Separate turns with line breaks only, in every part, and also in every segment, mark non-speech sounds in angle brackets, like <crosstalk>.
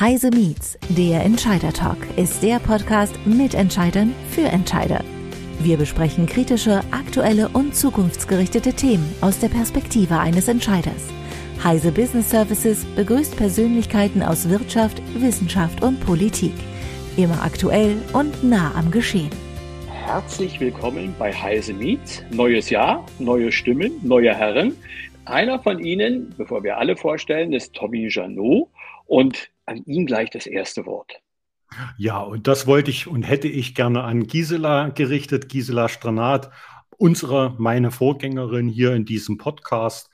Heise Meets, der Entscheider Talk, ist der Podcast mit Entscheidern für Entscheider. Wir besprechen kritische, aktuelle und zukunftsgerichtete Themen aus der Perspektive eines Entscheiders. Heise Business Services begrüßt Persönlichkeiten aus Wirtschaft, Wissenschaft und Politik. Immer aktuell und nah am Geschehen.
Herzlich willkommen bei Heise Meets. Neues Jahr, neue Stimmen, neue Herren. Einer von Ihnen, bevor wir alle vorstellen, ist Tommy Janot und an ihn gleich das erste Wort.
Ja, und das wollte ich und hätte ich gerne an Gisela gerichtet, Gisela Stranat, unsere, meine Vorgängerin hier in diesem Podcast,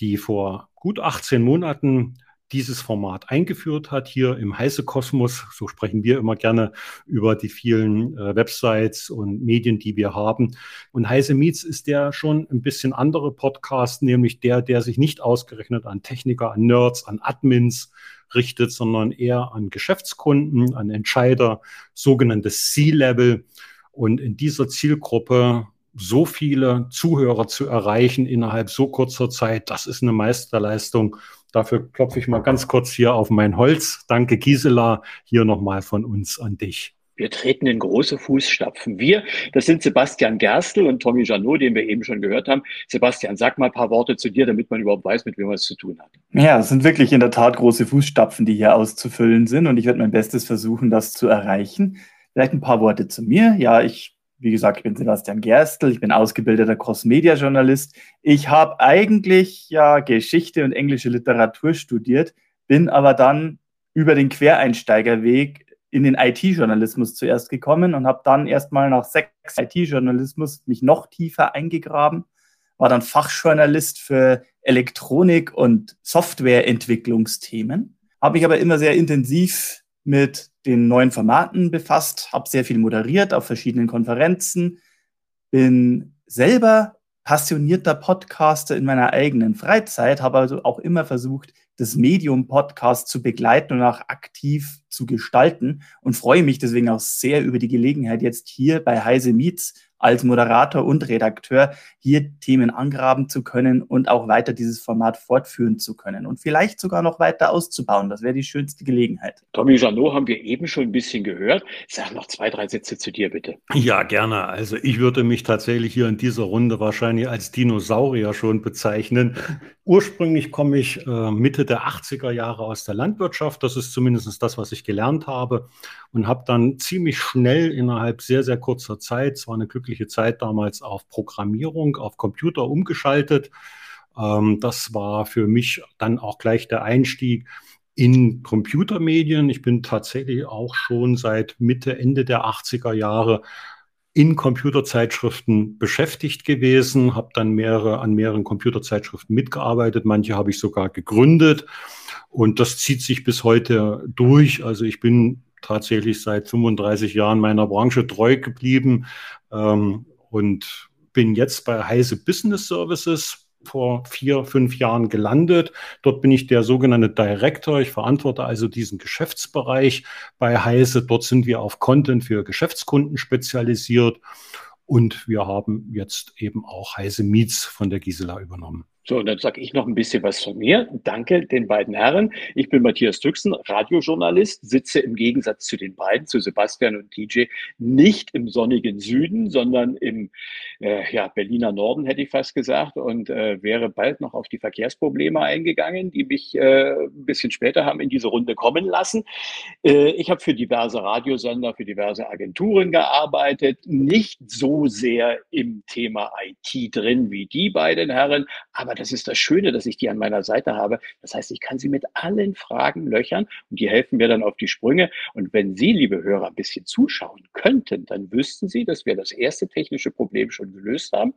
die vor gut 18 Monaten dieses Format eingeführt hat, hier im Heiße Kosmos. So sprechen wir immer gerne über die vielen äh, Websites und Medien, die wir haben. Und Heiße Meets ist der schon ein bisschen andere Podcast, nämlich der, der sich nicht ausgerechnet an Techniker, an Nerds, an Admins richtet, sondern eher an Geschäftskunden, an Entscheider, sogenanntes C-Level. Und in dieser Zielgruppe so viele Zuhörer zu erreichen innerhalb so kurzer Zeit, das ist eine Meisterleistung. Dafür klopfe ich mal ganz kurz hier auf mein Holz. Danke, Gisela, hier nochmal von uns an dich.
Wir treten in große Fußstapfen. Wir, das sind Sebastian Gerstl und Tommy Janot, den wir eben schon gehört haben. Sebastian, sag mal ein paar Worte zu dir, damit man überhaupt weiß, mit wem man es zu tun hat.
Ja, es sind wirklich in der Tat große Fußstapfen, die hier auszufüllen sind und ich werde mein Bestes versuchen, das zu erreichen. Vielleicht ein paar Worte zu mir. Ja, ich, wie gesagt, ich bin Sebastian Gerstl, ich bin ausgebildeter Cross-Media-Journalist. Ich habe eigentlich ja Geschichte und englische Literatur studiert, bin aber dann über den Quereinsteigerweg in den IT-Journalismus zuerst gekommen und habe dann erstmal nach sechs IT-Journalismus mich noch tiefer eingegraben, war dann Fachjournalist für Elektronik- und Softwareentwicklungsthemen, habe mich aber immer sehr intensiv mit den neuen Formaten befasst, habe sehr viel moderiert auf verschiedenen Konferenzen, bin selber passionierter Podcaster in meiner eigenen Freizeit, habe also auch immer versucht, das Medium Podcast zu begleiten und auch aktiv zu gestalten und freue mich deswegen auch sehr über die Gelegenheit, jetzt hier bei Heise Meets als Moderator und Redakteur hier Themen angraben zu können und auch weiter dieses Format fortführen zu können und vielleicht sogar noch weiter auszubauen. Das wäre die schönste Gelegenheit.
Tommy Janot haben wir eben schon ein bisschen gehört. Sag noch zwei, drei Sätze zu dir, bitte.
Ja, gerne. Also ich würde mich tatsächlich hier in dieser Runde wahrscheinlich als Dinosaurier schon bezeichnen. Ursprünglich komme ich äh, Mitte der 80er Jahre aus der Landwirtschaft. Das ist zumindest das, was ich gelernt habe und habe dann ziemlich schnell innerhalb sehr, sehr kurzer Zeit, es war eine glückliche berufliche Zeit damals auf Programmierung, auf Computer umgeschaltet. Ähm, das war für mich dann auch gleich der Einstieg in Computermedien. Ich bin tatsächlich auch schon seit Mitte, Ende der 80er Jahre in Computerzeitschriften beschäftigt gewesen, habe dann mehrere an mehreren Computerzeitschriften mitgearbeitet, manche habe ich sogar gegründet und das zieht sich bis heute durch. Also ich bin tatsächlich seit 35 Jahren meiner Branche treu geblieben ähm, und bin jetzt bei Heise Business Services vor vier, fünf Jahren gelandet. Dort bin ich der sogenannte Director. Ich verantworte also diesen Geschäftsbereich bei Heise. Dort sind wir auf Content für Geschäftskunden spezialisiert. Und wir haben jetzt eben auch Heise Meets von der Gisela übernommen.
So, und dann sage ich noch ein bisschen was von mir. Danke den beiden Herren. Ich bin Matthias Düxen, Radiojournalist, sitze im Gegensatz zu den beiden, zu Sebastian und TJ, nicht im sonnigen Süden, sondern im äh, ja, Berliner Norden, hätte ich fast gesagt, und äh, wäre bald noch auf die Verkehrsprobleme eingegangen, die mich äh, ein bisschen später haben in diese Runde kommen lassen. Äh, ich habe für diverse Radiosender, für diverse Agenturen gearbeitet, nicht so sehr im Thema IT drin wie die beiden Herren, aber aber das ist das Schöne, dass ich die an meiner Seite habe. Das heißt, ich kann sie mit allen Fragen löchern und die helfen mir dann auf die Sprünge. Und wenn Sie, liebe Hörer, ein bisschen zuschauen könnten, dann wüssten Sie, dass wir das erste technische Problem schon gelöst haben.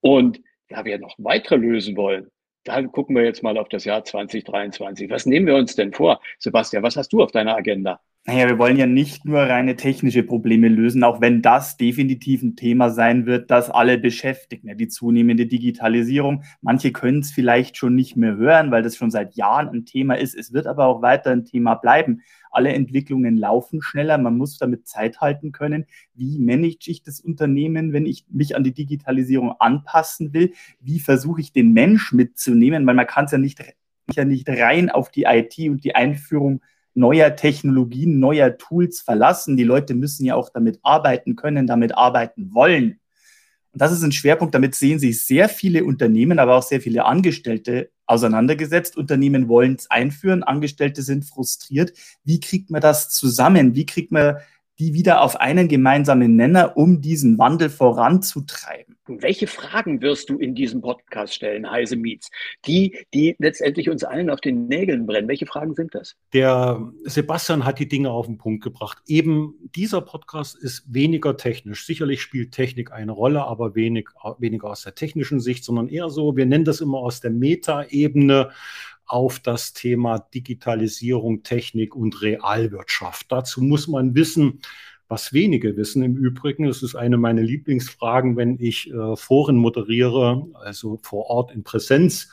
Und da wir noch weitere lösen wollen, dann gucken wir jetzt mal auf das Jahr 2023. Was nehmen wir uns denn vor? Sebastian, was hast du auf deiner Agenda?
Naja, wir wollen ja nicht nur reine technische Probleme lösen, auch wenn das definitiv ein Thema sein wird, das alle beschäftigt. Die zunehmende Digitalisierung. Manche können es vielleicht schon nicht mehr hören, weil das schon seit Jahren ein Thema ist. Es wird aber auch weiter ein Thema bleiben. Alle Entwicklungen laufen schneller. Man muss damit Zeit halten können. Wie manage ich das Unternehmen, wenn ich mich an die Digitalisierung anpassen will? Wie versuche ich den Mensch mitzunehmen? Weil man kann es ja nicht, ja nicht rein auf die IT und die Einführung neuer Technologien, neuer Tools verlassen. Die Leute müssen ja auch damit arbeiten können, damit arbeiten wollen. Und das ist ein Schwerpunkt, damit sehen sich sehr viele Unternehmen, aber auch sehr viele Angestellte auseinandergesetzt. Unternehmen wollen es einführen, Angestellte sind frustriert. Wie kriegt man das zusammen? Wie kriegt man die wieder auf einen gemeinsamen Nenner, um diesen Wandel voranzutreiben.
Welche Fragen wirst du in diesem Podcast stellen, Heise Meets, die, die letztendlich uns allen auf den Nägeln brennen? Welche Fragen sind das?
Der Sebastian hat die Dinge auf den Punkt gebracht. Eben dieser Podcast ist weniger technisch. Sicherlich spielt Technik eine Rolle, aber wenig, weniger aus der technischen Sicht, sondern eher so, wir nennen das immer aus der Meta-Ebene auf das Thema Digitalisierung, Technik und Realwirtschaft. Dazu muss man wissen, was wenige wissen im Übrigen. Das ist eine meiner Lieblingsfragen, wenn ich äh, Foren moderiere, also vor Ort in Präsenz.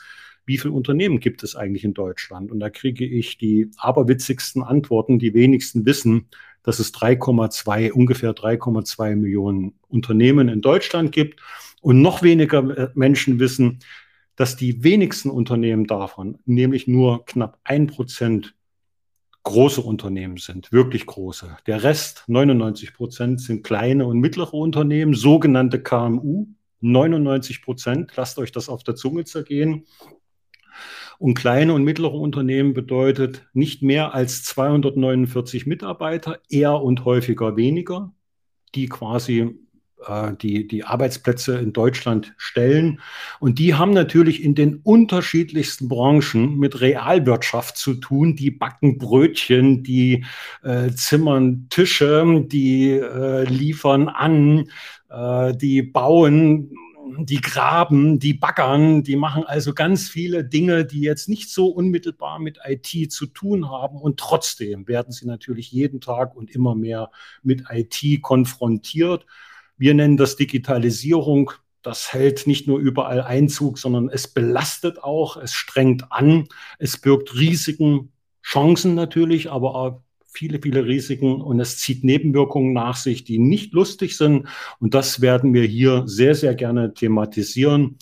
Wie viele Unternehmen gibt es eigentlich in Deutschland? Und da kriege ich die aberwitzigsten Antworten, die wenigsten wissen, dass es 3,2, ungefähr 3,2 Millionen Unternehmen in Deutschland gibt. Und noch weniger äh, Menschen wissen, dass die wenigsten Unternehmen davon, nämlich nur knapp ein Prozent, große Unternehmen sind, wirklich große. Der Rest, 99 Prozent, sind kleine und mittlere Unternehmen, sogenannte KMU. 99 Prozent, lasst euch das auf der Zunge zergehen. Und kleine und mittlere Unternehmen bedeutet nicht mehr als 249 Mitarbeiter, eher und häufiger weniger, die quasi die, die Arbeitsplätze in Deutschland stellen. Und die haben natürlich in den unterschiedlichsten Branchen mit Realwirtschaft zu tun. Die backen Brötchen, die äh, zimmern Tische, die äh, liefern an, äh, die bauen die graben, die baggern, die machen also ganz viele Dinge, die jetzt nicht so unmittelbar mit IT zu tun haben. Und trotzdem werden sie natürlich jeden Tag und immer mehr mit IT konfrontiert. Wir nennen das Digitalisierung. Das hält nicht nur überall Einzug, sondern es belastet auch, es strengt an, es birgt Risiken, Chancen natürlich, aber auch viele, viele Risiken und es zieht Nebenwirkungen nach sich, die nicht lustig sind. Und das werden wir hier sehr, sehr gerne thematisieren.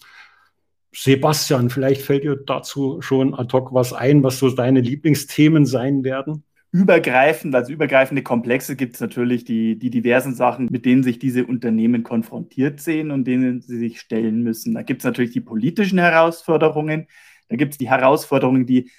Sebastian, vielleicht fällt dir dazu schon ad hoc was ein, was so deine Lieblingsthemen sein werden?
Übergreifend, als übergreifende Komplexe gibt es natürlich die, die diversen Sachen, mit denen sich diese Unternehmen konfrontiert sehen und denen sie sich stellen müssen. Da gibt es natürlich die politischen Herausforderungen, da gibt es die Herausforderungen, die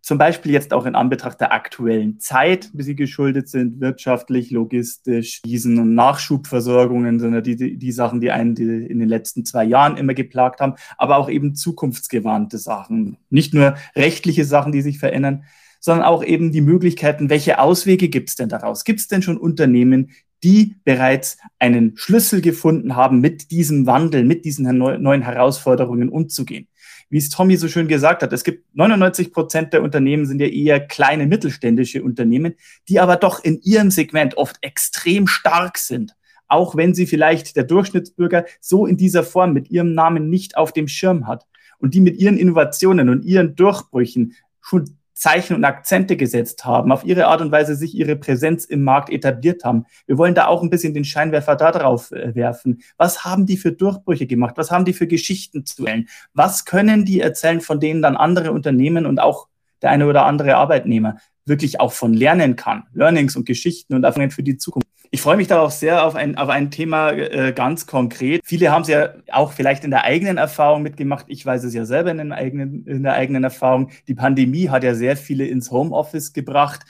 zum Beispiel jetzt auch in Anbetracht der aktuellen Zeit, wie sie geschuldet sind, wirtschaftlich, logistisch, diesen und Nachschubversorgungen, sondern die, die, die Sachen, die einen die in den letzten zwei Jahren immer geplagt haben, aber auch eben zukunftsgewandte Sachen. Nicht nur rechtliche Sachen, die sich verändern, sondern auch eben die Möglichkeiten, welche Auswege gibt es denn daraus? Gibt es denn schon Unternehmen, die bereits einen Schlüssel gefunden haben, mit diesem Wandel, mit diesen neuen Herausforderungen umzugehen? Wie es Tommy so schön gesagt hat, es gibt 99 Prozent der Unternehmen sind ja eher kleine mittelständische Unternehmen, die aber doch in ihrem Segment oft extrem stark sind auch wenn sie vielleicht der Durchschnittsbürger so in dieser Form mit ihrem Namen nicht auf dem Schirm hat und die mit ihren Innovationen und ihren Durchbrüchen schon Zeichen und Akzente gesetzt haben, auf ihre Art und Weise sich ihre Präsenz im Markt etabliert haben. Wir wollen da auch ein bisschen den Scheinwerfer da drauf äh, werfen. Was haben die für Durchbrüche gemacht? Was haben die für Geschichten zu erzählen? Was können die erzählen, von denen dann andere Unternehmen und auch der eine oder andere Arbeitnehmer wirklich auch von lernen kann? Learnings und Geschichten und Erfahrungen für die Zukunft. Ich freue mich darauf sehr auf ein, auf ein Thema äh, ganz konkret. Viele haben es ja auch vielleicht in der eigenen Erfahrung mitgemacht. Ich weiß es ja selber in, den eigenen, in der eigenen Erfahrung. Die Pandemie hat ja sehr viele ins Homeoffice gebracht.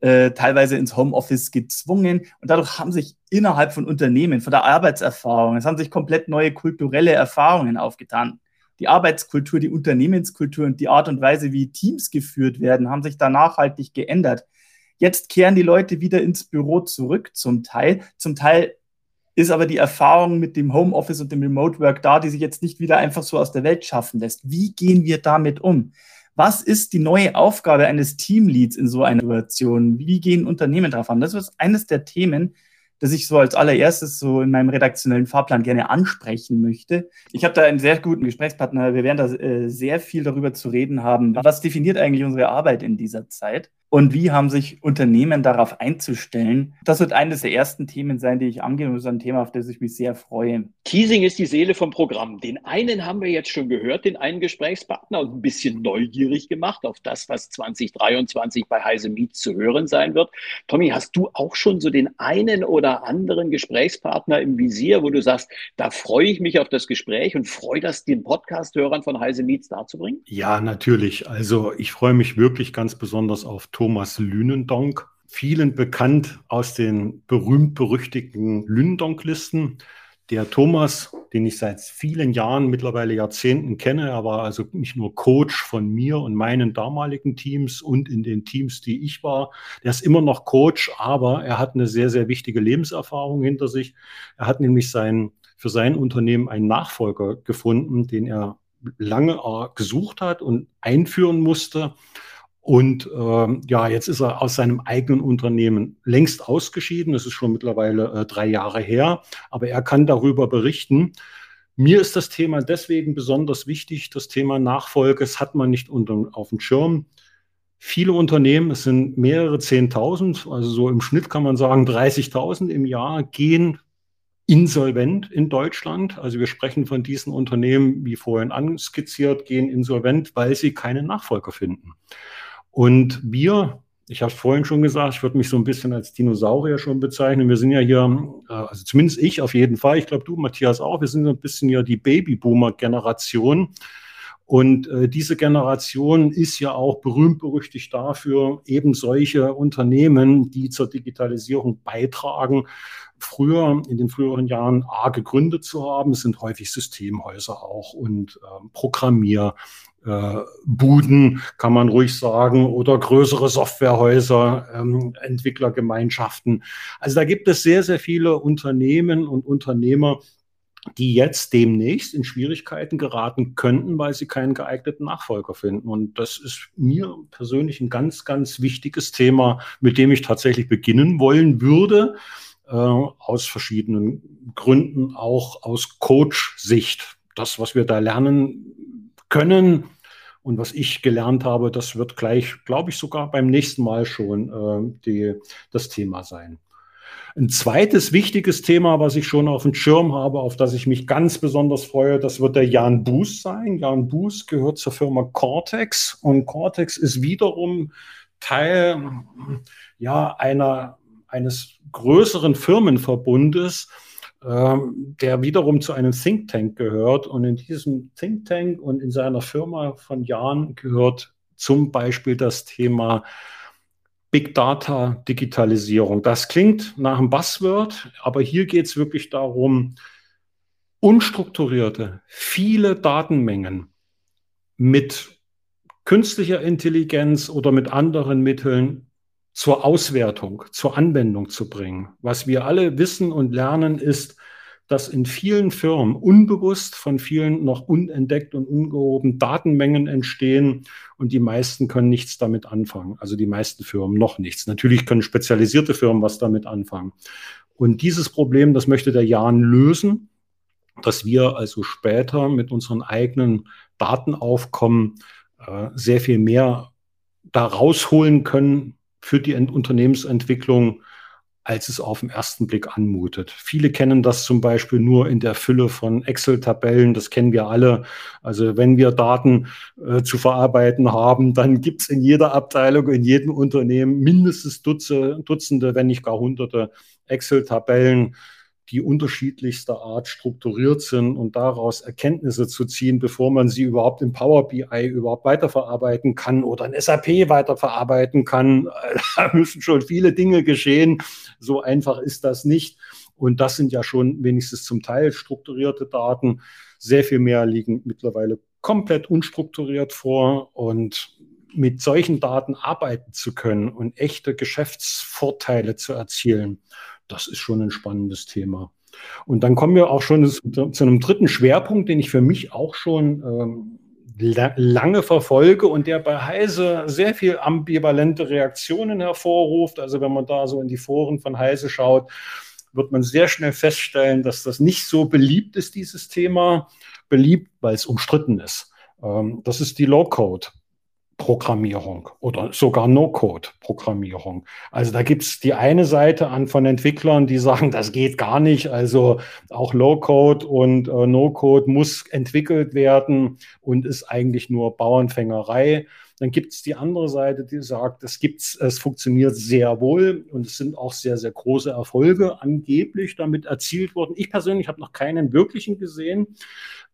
Äh, teilweise ins Homeoffice gezwungen. Und dadurch haben sich innerhalb von Unternehmen, von der Arbeitserfahrung, es haben sich komplett neue kulturelle Erfahrungen aufgetan. Die Arbeitskultur, die Unternehmenskultur und die Art und Weise, wie Teams geführt werden, haben sich da nachhaltig geändert. Jetzt kehren die Leute wieder ins Büro zurück, zum Teil. Zum Teil ist aber die Erfahrung mit dem Homeoffice und dem Remote Work da, die sich jetzt nicht wieder einfach so aus der Welt schaffen lässt. Wie gehen wir damit um? Was ist die neue Aufgabe eines Teamleads in so einer Situation? Wie gehen Unternehmen darauf an? Das ist eines der Themen, das ich so als allererstes so in meinem redaktionellen Fahrplan gerne ansprechen möchte. Ich habe da einen sehr guten Gesprächspartner. Wir werden da äh, sehr viel darüber zu reden haben. Was definiert eigentlich unsere Arbeit in dieser Zeit? Und wie haben sich Unternehmen darauf einzustellen? Das wird eines der ersten Themen sein, die ich angehe und das ist ein Thema, auf das ich mich sehr freue.
Teasing ist die Seele vom Programm. Den einen haben wir jetzt schon gehört, den einen Gesprächspartner und ein bisschen neugierig gemacht auf das, was 2023 bei Heise Meets zu hören sein wird. Tommy, hast du auch schon so den einen oder anderen Gesprächspartner im Visier, wo du sagst, da freue ich mich auf das Gespräch und freue das den Podcast-Hörern von Heise Meets darzubringen?
Ja, natürlich. Also ich freue mich wirklich ganz besonders auf Thomas Lünendonk, vielen bekannt aus den berühmt-berüchtigten Lünendonk-Listen. Der Thomas, den ich seit vielen Jahren, mittlerweile Jahrzehnten kenne, er war also nicht nur Coach von mir und meinen damaligen Teams und in den Teams, die ich war. Der ist immer noch Coach, aber er hat eine sehr, sehr wichtige Lebenserfahrung hinter sich. Er hat nämlich sein, für sein Unternehmen einen Nachfolger gefunden, den er lange äh, gesucht hat und einführen musste. Und ähm, ja, jetzt ist er aus seinem eigenen Unternehmen längst ausgeschieden. Das ist schon mittlerweile äh, drei Jahre her. Aber er kann darüber berichten. Mir ist das Thema deswegen besonders wichtig. Das Thema Nachfolge, das hat man nicht unter, auf dem Schirm. Viele Unternehmen, es sind mehrere Zehntausend, also so im Schnitt kann man sagen 30.000 im Jahr, gehen insolvent in Deutschland. Also wir sprechen von diesen Unternehmen, wie vorhin anskizziert, gehen insolvent, weil sie keinen Nachfolger finden. Und wir, ich habe es vorhin schon gesagt, ich würde mich so ein bisschen als Dinosaurier schon bezeichnen. Wir sind ja hier, äh, also zumindest ich auf jeden Fall, ich glaube du, Matthias auch, wir sind so ein bisschen ja die Babyboomer-Generation. Und äh, diese Generation ist ja auch berühmt-berüchtigt dafür, eben solche Unternehmen, die zur Digitalisierung beitragen, früher, in den früheren Jahren A gegründet zu haben. Es sind häufig Systemhäuser auch und äh, Programmier, Buden, kann man ruhig sagen, oder größere Softwarehäuser, ähm, Entwicklergemeinschaften. Also da gibt es sehr, sehr viele Unternehmen und Unternehmer, die jetzt demnächst in Schwierigkeiten geraten könnten, weil sie keinen geeigneten Nachfolger finden. Und das ist mir persönlich ein ganz, ganz wichtiges Thema, mit dem ich tatsächlich beginnen wollen würde, äh, aus verschiedenen Gründen, auch aus Coach-Sicht. Das, was wir da lernen, können. Und was ich gelernt habe, das wird gleich, glaube ich, sogar beim nächsten Mal schon äh, die, das Thema sein. Ein zweites wichtiges Thema, was ich schon auf dem Schirm habe, auf das ich mich ganz besonders freue, das wird der Jan Buß sein. Jan Buß gehört zur Firma Cortex und Cortex ist wiederum Teil ja, einer, eines größeren Firmenverbundes, ähm, der wiederum zu einem Think Tank gehört. Und in diesem Think Tank und in seiner Firma von Jahren gehört zum Beispiel das Thema Big Data Digitalisierung. Das klingt nach einem Buzzword, aber hier geht es wirklich darum, unstrukturierte, viele Datenmengen mit künstlicher Intelligenz oder mit anderen Mitteln zur Auswertung, zur Anwendung zu bringen. Was wir alle wissen und lernen, ist, dass in vielen Firmen unbewusst von vielen noch unentdeckt und ungehoben Datenmengen entstehen und die meisten können nichts damit anfangen. Also die meisten Firmen noch nichts. Natürlich können spezialisierte Firmen was damit anfangen. Und dieses Problem, das möchte der Jan lösen, dass wir also später mit unseren eigenen Datenaufkommen äh, sehr viel mehr da rausholen können, für die Unternehmensentwicklung, als es auf den ersten Blick anmutet. Viele kennen das zum Beispiel nur in der Fülle von Excel-Tabellen, das kennen wir alle. Also wenn wir Daten äh, zu verarbeiten haben, dann gibt es in jeder Abteilung, in jedem Unternehmen mindestens Dutzende, Dutzende wenn nicht gar hunderte Excel-Tabellen die unterschiedlichster Art strukturiert sind und daraus Erkenntnisse zu ziehen, bevor man sie überhaupt in Power BI überhaupt weiterverarbeiten kann oder in SAP weiterverarbeiten kann. <laughs> Da müssen schon viele Dinge geschehen. So einfach ist das nicht. Und das sind ja schon wenigstens zum Teil strukturierte Daten. Sehr viel mehr liegen mittlerweile komplett unstrukturiert vor und mit solchen Daten arbeiten zu können und echte Geschäftsvorteile zu erzielen, das ist schon ein spannendes Thema. Und dann kommen wir auch schon zu, einem dritten Schwerpunkt, den ich für mich auch schon ähm, lange verfolge und der bei Heise sehr viel ambivalente Reaktionen hervorruft. Also wenn man da so in die Foren von Heise schaut, wird man sehr schnell feststellen, dass das nicht so beliebt ist, dieses Thema. Beliebt, weil es umstritten ist. Ähm, das ist die Low-Code. Programmierung oder sogar No-Code-Programmierung. Also da gibt es die eine Seite an von Entwicklern, die sagen, das geht gar nicht. Also auch Low-Code und äh, No-Code muss entwickelt werden und ist eigentlich nur Bauernfängerei. Dann gibt es die andere Seite, die sagt, es gibt's, es funktioniert sehr wohl und es sind auch sehr, sehr große Erfolge angeblich damit erzielt worden. Ich persönlich habe noch keinen wirklichen gesehen,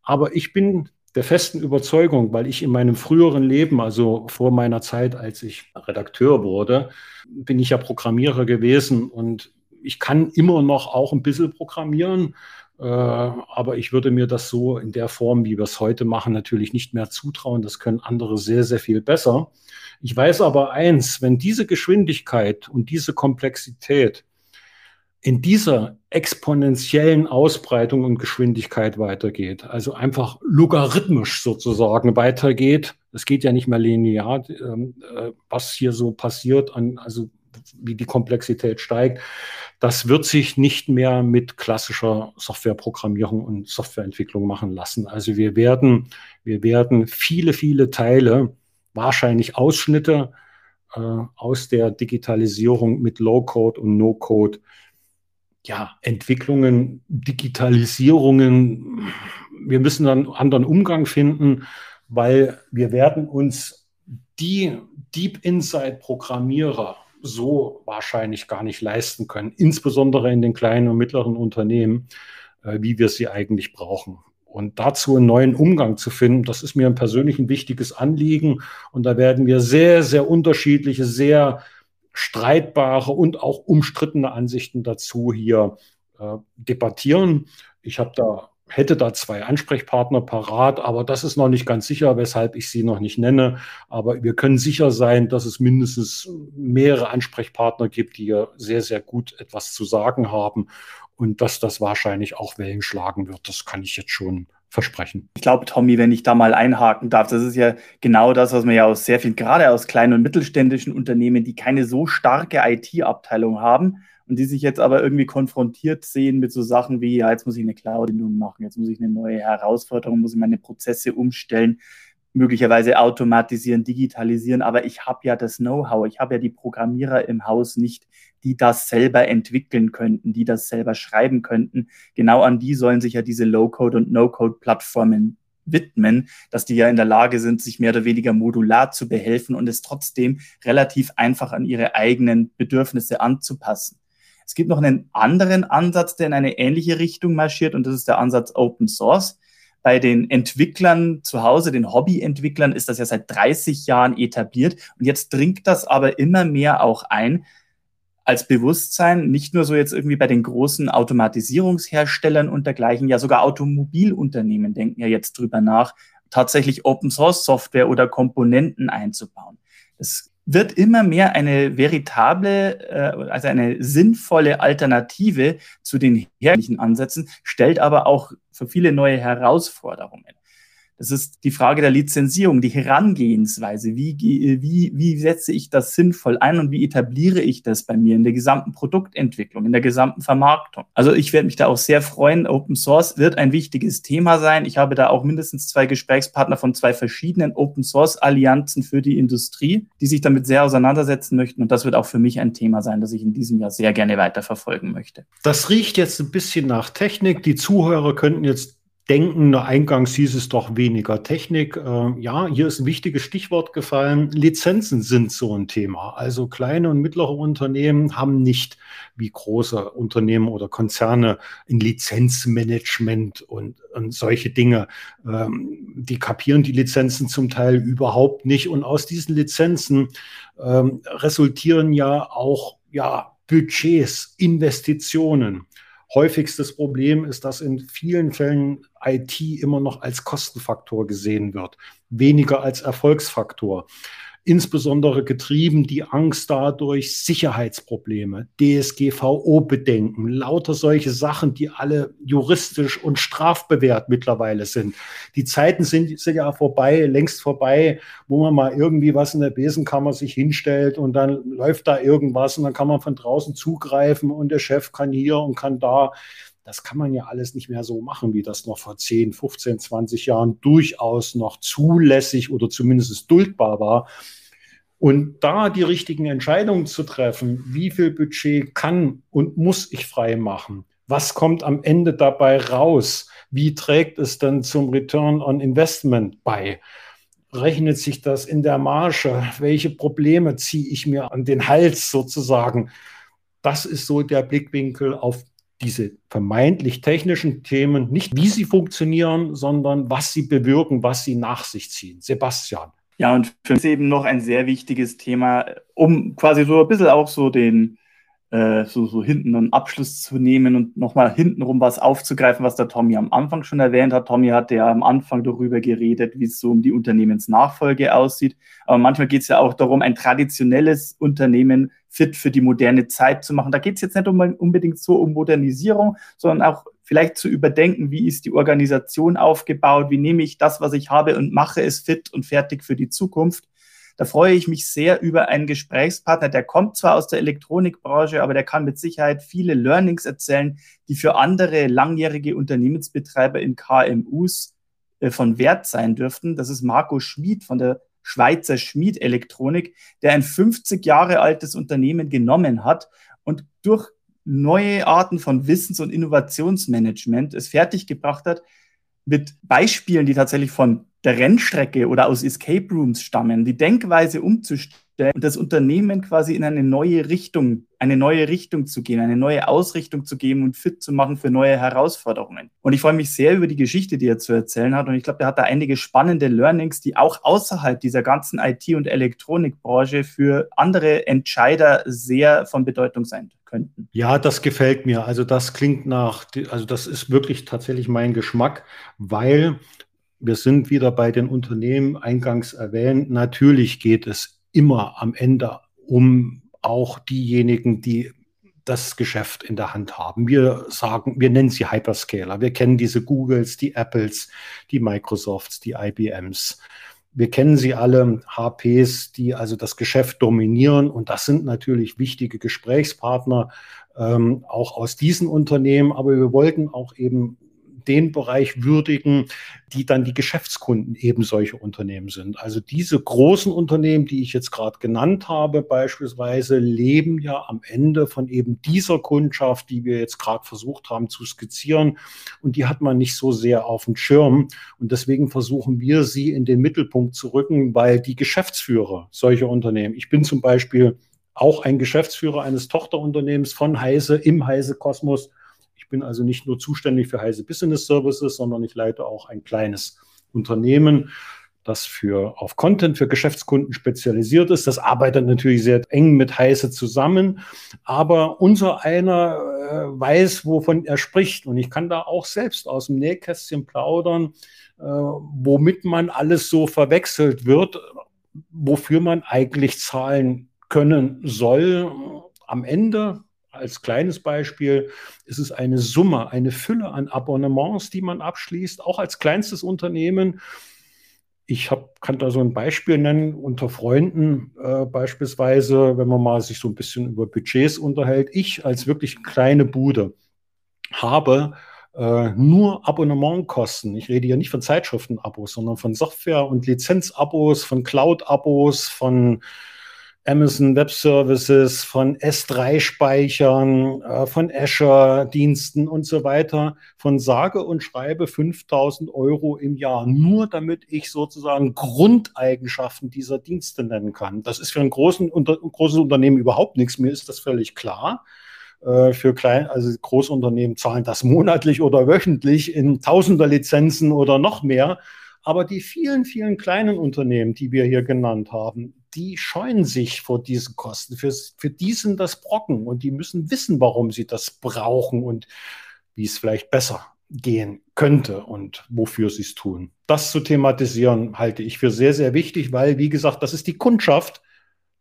aber ich bin der festen Überzeugung, weil ich in meinem früheren Leben, also vor meiner Zeit, als ich Redakteur wurde, bin ich ja Programmierer gewesen und ich kann immer noch auch ein bisschen programmieren, äh, aber ich würde mir das so in der Form, wie wir es heute machen, natürlich nicht mehr zutrauen. Das können andere sehr, sehr viel besser. Ich weiß aber eins, wenn diese Geschwindigkeit und diese Komplexität in dieser exponentiellen Ausbreitung und Geschwindigkeit weitergeht, also einfach logarithmisch sozusagen weitergeht, es geht ja nicht mehr linear, ähm, äh, was hier so passiert, an, also wie die Komplexität steigt, das wird sich nicht mehr mit klassischer Softwareprogrammierung und Softwareentwicklung machen lassen. Also wir werden, wir werden viele, viele Teile, wahrscheinlich Ausschnitte äh, aus der Digitalisierung mit Low-Code und No-Code ja, Entwicklungen, Digitalisierungen, wir müssen dann anderen Umgang finden, weil wir werden uns die Deep Inside Programmierer so wahrscheinlich gar nicht leisten können, insbesondere in den kleinen und mittleren Unternehmen, äh, wie wir sie eigentlich brauchen. Und dazu einen neuen Umgang zu finden, das ist mir persönlich ein wichtiges Anliegen. Und da werden wir sehr, sehr unterschiedliche, sehr streitbare und auch umstrittene Ansichten dazu hier äh, debattieren. Ich habe da hätte da zwei Ansprechpartner parat, aber das ist noch nicht ganz sicher, weshalb ich sie noch nicht nenne. Aber wir können sicher sein, dass es mindestens mehrere Ansprechpartner gibt, die hier sehr, sehr gut etwas zu sagen haben und dass das wahrscheinlich auch Wellen schlagen wird. Das kann ich jetzt schon versprechen.
Ich glaube, Tommy, wenn ich da mal einhaken darf, das ist ja genau das, was man ja aus sehr vielen, gerade aus kleinen und mittelständischen Unternehmen, die keine so starke IT-Abteilung haben und die sich jetzt aber irgendwie konfrontiert sehen mit so Sachen wie, ja, jetzt muss ich eine Cloud-Bindung machen, jetzt muss ich eine neue Herausforderung, muss ich meine Prozesse umstellen, möglicherweise automatisieren, digitalisieren, aber ich habe ja das Know-how, ich habe ja die Programmierer im Haus nicht, die das selber entwickeln könnten, die das selber schreiben könnten. Genau an die sollen sich ja diese Low-Code und No-Code-Plattformen widmen, dass die ja in der Lage sind, sich mehr oder weniger modular zu behelfen und es trotzdem relativ einfach an ihre eigenen Bedürfnisse anzupassen. Es gibt noch einen anderen Ansatz, der in eine ähnliche Richtung marschiert und das ist der Ansatz Open Source. Bei den Entwicklern zu Hause, den Hobbyentwicklern, ist das ja seit 30 Jahren etabliert und jetzt dringt das aber immer mehr auch ein, als Bewusstsein, nicht nur so jetzt irgendwie bei den großen Automatisierungsherstellern und dergleichen, ja sogar Automobilunternehmen denken ja jetzt drüber nach, tatsächlich Open Source Software oder Komponenten einzubauen. Es wird immer mehr eine veritable, äh, also eine sinnvolle Alternative zu den herkömmlichen Ansätzen, stellt aber auch für viele neue Herausforderungen. Das ist die Frage der Lizenzierung, die Herangehensweise. Wie, wie, wie setze ich das sinnvoll ein und wie etabliere ich das bei mir in der gesamten Produktentwicklung, in der gesamten Vermarktung? Also ich werde mich da auch sehr freuen. Open Source wird ein wichtiges Thema sein. Ich habe da auch mindestens zwei Gesprächspartner von zwei verschiedenen Open Source Allianzen für die Industrie, die sich damit sehr auseinandersetzen möchten. Und das wird auch für mich ein Thema sein, das ich in diesem Jahr sehr gerne weiterverfolgen möchte.
Das riecht jetzt ein bisschen nach Technik. Die Zuhörer könnten jetzt denken, eingangs hieß es doch weniger Technik. Äh, ja, hier ist ein wichtiges Stichwort gefallen. Lizenzen sind so ein Thema. Also kleine und mittlere Unternehmen haben nicht wie große Unternehmen oder Konzerne ein Lizenzmanagement und, und solche Dinge. Ähm, die kapieren die Lizenzen zum Teil überhaupt nicht. Und aus diesen Lizenzen ähm, resultieren ja auch ja, Budgets, Investitionen. Häufigstes Problem ist, dass in vielen Fällen IT immer noch als Kostenfaktor gesehen wird, weniger als Erfolgsfaktor insbesondere getrieben die Angst dadurch Sicherheitsprobleme, DSGVO-Bedenken, lauter solche Sachen, die alle juristisch und strafbewehrt mittlerweile sind. Die Zeiten sind, sind ja vorbei, längst vorbei, wo man mal irgendwie was in der Besenkammer sich hinstellt und dann läuft da irgendwas und dann kann man von draußen zugreifen und der Chef kann hier und kann da das kann man ja alles nicht mehr so machen, wie das noch vor 10, 15, 20 Jahren durchaus noch zulässig oder zumindest duldbar war. Und da die richtigen Entscheidungen zu treffen, wie viel Budget kann und muss ich frei machen? Was kommt am Ende dabei raus? Wie trägt es dann zum Return on Investment bei? Rechnet sich das in der Marge? Welche Probleme ziehe ich mir an den Hals sozusagen? Das ist so der Blickwinkel auf diese vermeintlich technischen Themen, nicht wie sie funktionieren, sondern was sie bewirken, was sie nach sich ziehen. Sebastian.
Ja, und für mich ist eben noch ein sehr wichtiges Thema, um quasi so ein bisschen auch so den, äh, so, so hinten einen Abschluss zu nehmen und nochmal hintenrum was aufzugreifen, was der Tommy am Anfang schon erwähnt hat. Tommy hatte ja am Anfang darüber geredet, wie es so um die Unternehmensnachfolge aussieht. Aber manchmal geht es ja auch darum, ein traditionelles Unternehmen fit für die moderne Zeit zu machen. Da geht es jetzt nicht unbedingt so um Modernisierung, sondern auch vielleicht zu überdenken, wie ist die Organisation aufgebaut, wie nehme ich das, was ich habe und mache es fit und fertig für die Zukunft. Da freue ich mich sehr über einen Gesprächspartner, der kommt zwar aus der Elektronikbranche, aber der kann mit Sicherheit viele Learnings erzählen, die für andere langjährige Unternehmensbetreiber in KMUs äh, von Wert sein dürften. Das ist Marco Schmid von der Schweizer Schmied Elektronik, der ein 50 Jahre altes Unternehmen genommen hat und durch neue Arten von Wissens- und Innovationsmanagement es fertiggebracht hat, mit Beispielen, die tatsächlich von der Rennstrecke oder aus Escape Rooms stammen, die Denkweise umzustellen und das Unternehmen quasi in eine neue Richtung, eine neue Richtung zu gehen, eine neue Ausrichtung zu geben und fit zu machen für neue Herausforderungen. Und ich freue mich sehr über die Geschichte, die er zu erzählen hat. Und ich glaube, er hat da einige spannende Learnings, die auch außerhalb dieser ganzen IT- und Elektronikbranche für andere Entscheider sehr von Bedeutung sein könnten.
Ja, das gefällt mir. Also das klingt nach, also das ist wirklich tatsächlich mein Geschmack, weil wir sind wieder bei den Unternehmen eingangs erwähnt. Natürlich geht es immer am Ende um auch diejenigen, die das Geschäft in der Hand haben. Wir sagen, wir nennen sie Hyperscaler. Wir kennen diese Googles, die Apples, die Microsofts, die IBMs. Wir kennen sie alle, HPs, die also das Geschäft dominieren. Und das sind natürlich wichtige Gesprächspartner, ähm, auch aus diesen Unternehmen. Aber wir wollten auch eben den Bereich würdigen, die dann die Geschäftskunden eben solche Unternehmen sind. Also diese großen Unternehmen, die ich jetzt gerade genannt habe, beispielsweise, leben ja am Ende von eben dieser Kundschaft, die wir jetzt gerade versucht haben zu skizzieren. Und die hat man nicht so sehr auf dem Schirm. Und deswegen versuchen wir sie in den Mittelpunkt zu rücken, weil die Geschäftsführer solcher Unternehmen, ich bin zum Beispiel auch ein Geschäftsführer eines Tochterunternehmens von Heise im Heise Kosmos ich bin also nicht nur zuständig für Heise Business Services, sondern ich leite auch ein kleines Unternehmen, das für, auf Content für Geschäftskunden spezialisiert ist. Das arbeitet natürlich sehr eng mit Heise zusammen, aber unser einer äh, weiß, wovon er spricht. Und ich kann da auch selbst aus dem Nähkästchen plaudern, äh, womit man alles so verwechselt wird, wofür man eigentlich zahlen können soll. Am Ende als kleines Beispiel ist es eine Summe, eine Fülle an Abonnements, die man abschließt, auch als kleinstes Unternehmen. Ich hab, kann da so ein Beispiel nennen unter Freunden äh, beispielsweise, wenn man mal sich so ein bisschen über Budgets unterhält. Ich als wirklich kleine Bude habe äh, nur Abonnementkosten. Ich rede hier nicht von Zeitschriftenabos, sondern von Software- und Lizenzabos, von Cloud-Abos, von Amazon Web Services, von S3-Speichern, äh, von Azure-Diensten und so weiter, von sage und schreibe 5000 Euro im Jahr, nur damit ich sozusagen Grundeigenschaften dieser Dienste nennen kann. Das ist für ein großen, unter, großes Unternehmen überhaupt nichts, mir ist das völlig klar. Äh, für klein, also Großunternehmen zahlen das monatlich oder wöchentlich in Tausender Lizenzen oder noch mehr. Aber die vielen, vielen kleinen Unternehmen, die wir hier genannt haben, die scheuen sich vor diesen Kosten. Für, für die sind das Brocken und die müssen wissen, warum sie das brauchen und wie es vielleicht besser gehen könnte und wofür sie es tun. Das zu thematisieren halte ich für sehr, sehr wichtig, weil, wie gesagt, das ist die Kundschaft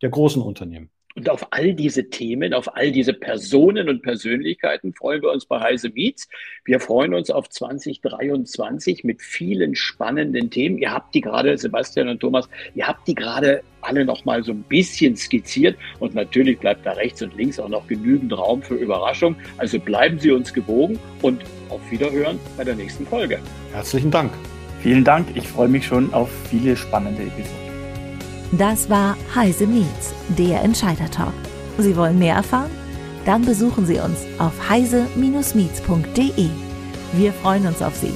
der großen Unternehmen.
Und auf all diese Themen, auf all diese Personen und Persönlichkeiten freuen wir uns bei Heise Meets. Wir freuen uns auf 2023 mit vielen spannenden Themen. Ihr habt die gerade, Sebastian und Thomas, ihr habt die gerade alle noch mal so ein bisschen skizziert. Und natürlich bleibt da rechts und links auch noch genügend Raum für Überraschung. Also bleiben Sie uns gewogen und auf Wiederhören bei der nächsten Folge.
Herzlichen Dank.
Vielen Dank. Ich freue mich schon auf viele spannende Episoden.
Das war Heise Meets, der Entscheider Talk. Sie wollen mehr erfahren? Dann besuchen Sie uns auf heise-meets.de. Wir freuen uns auf Sie.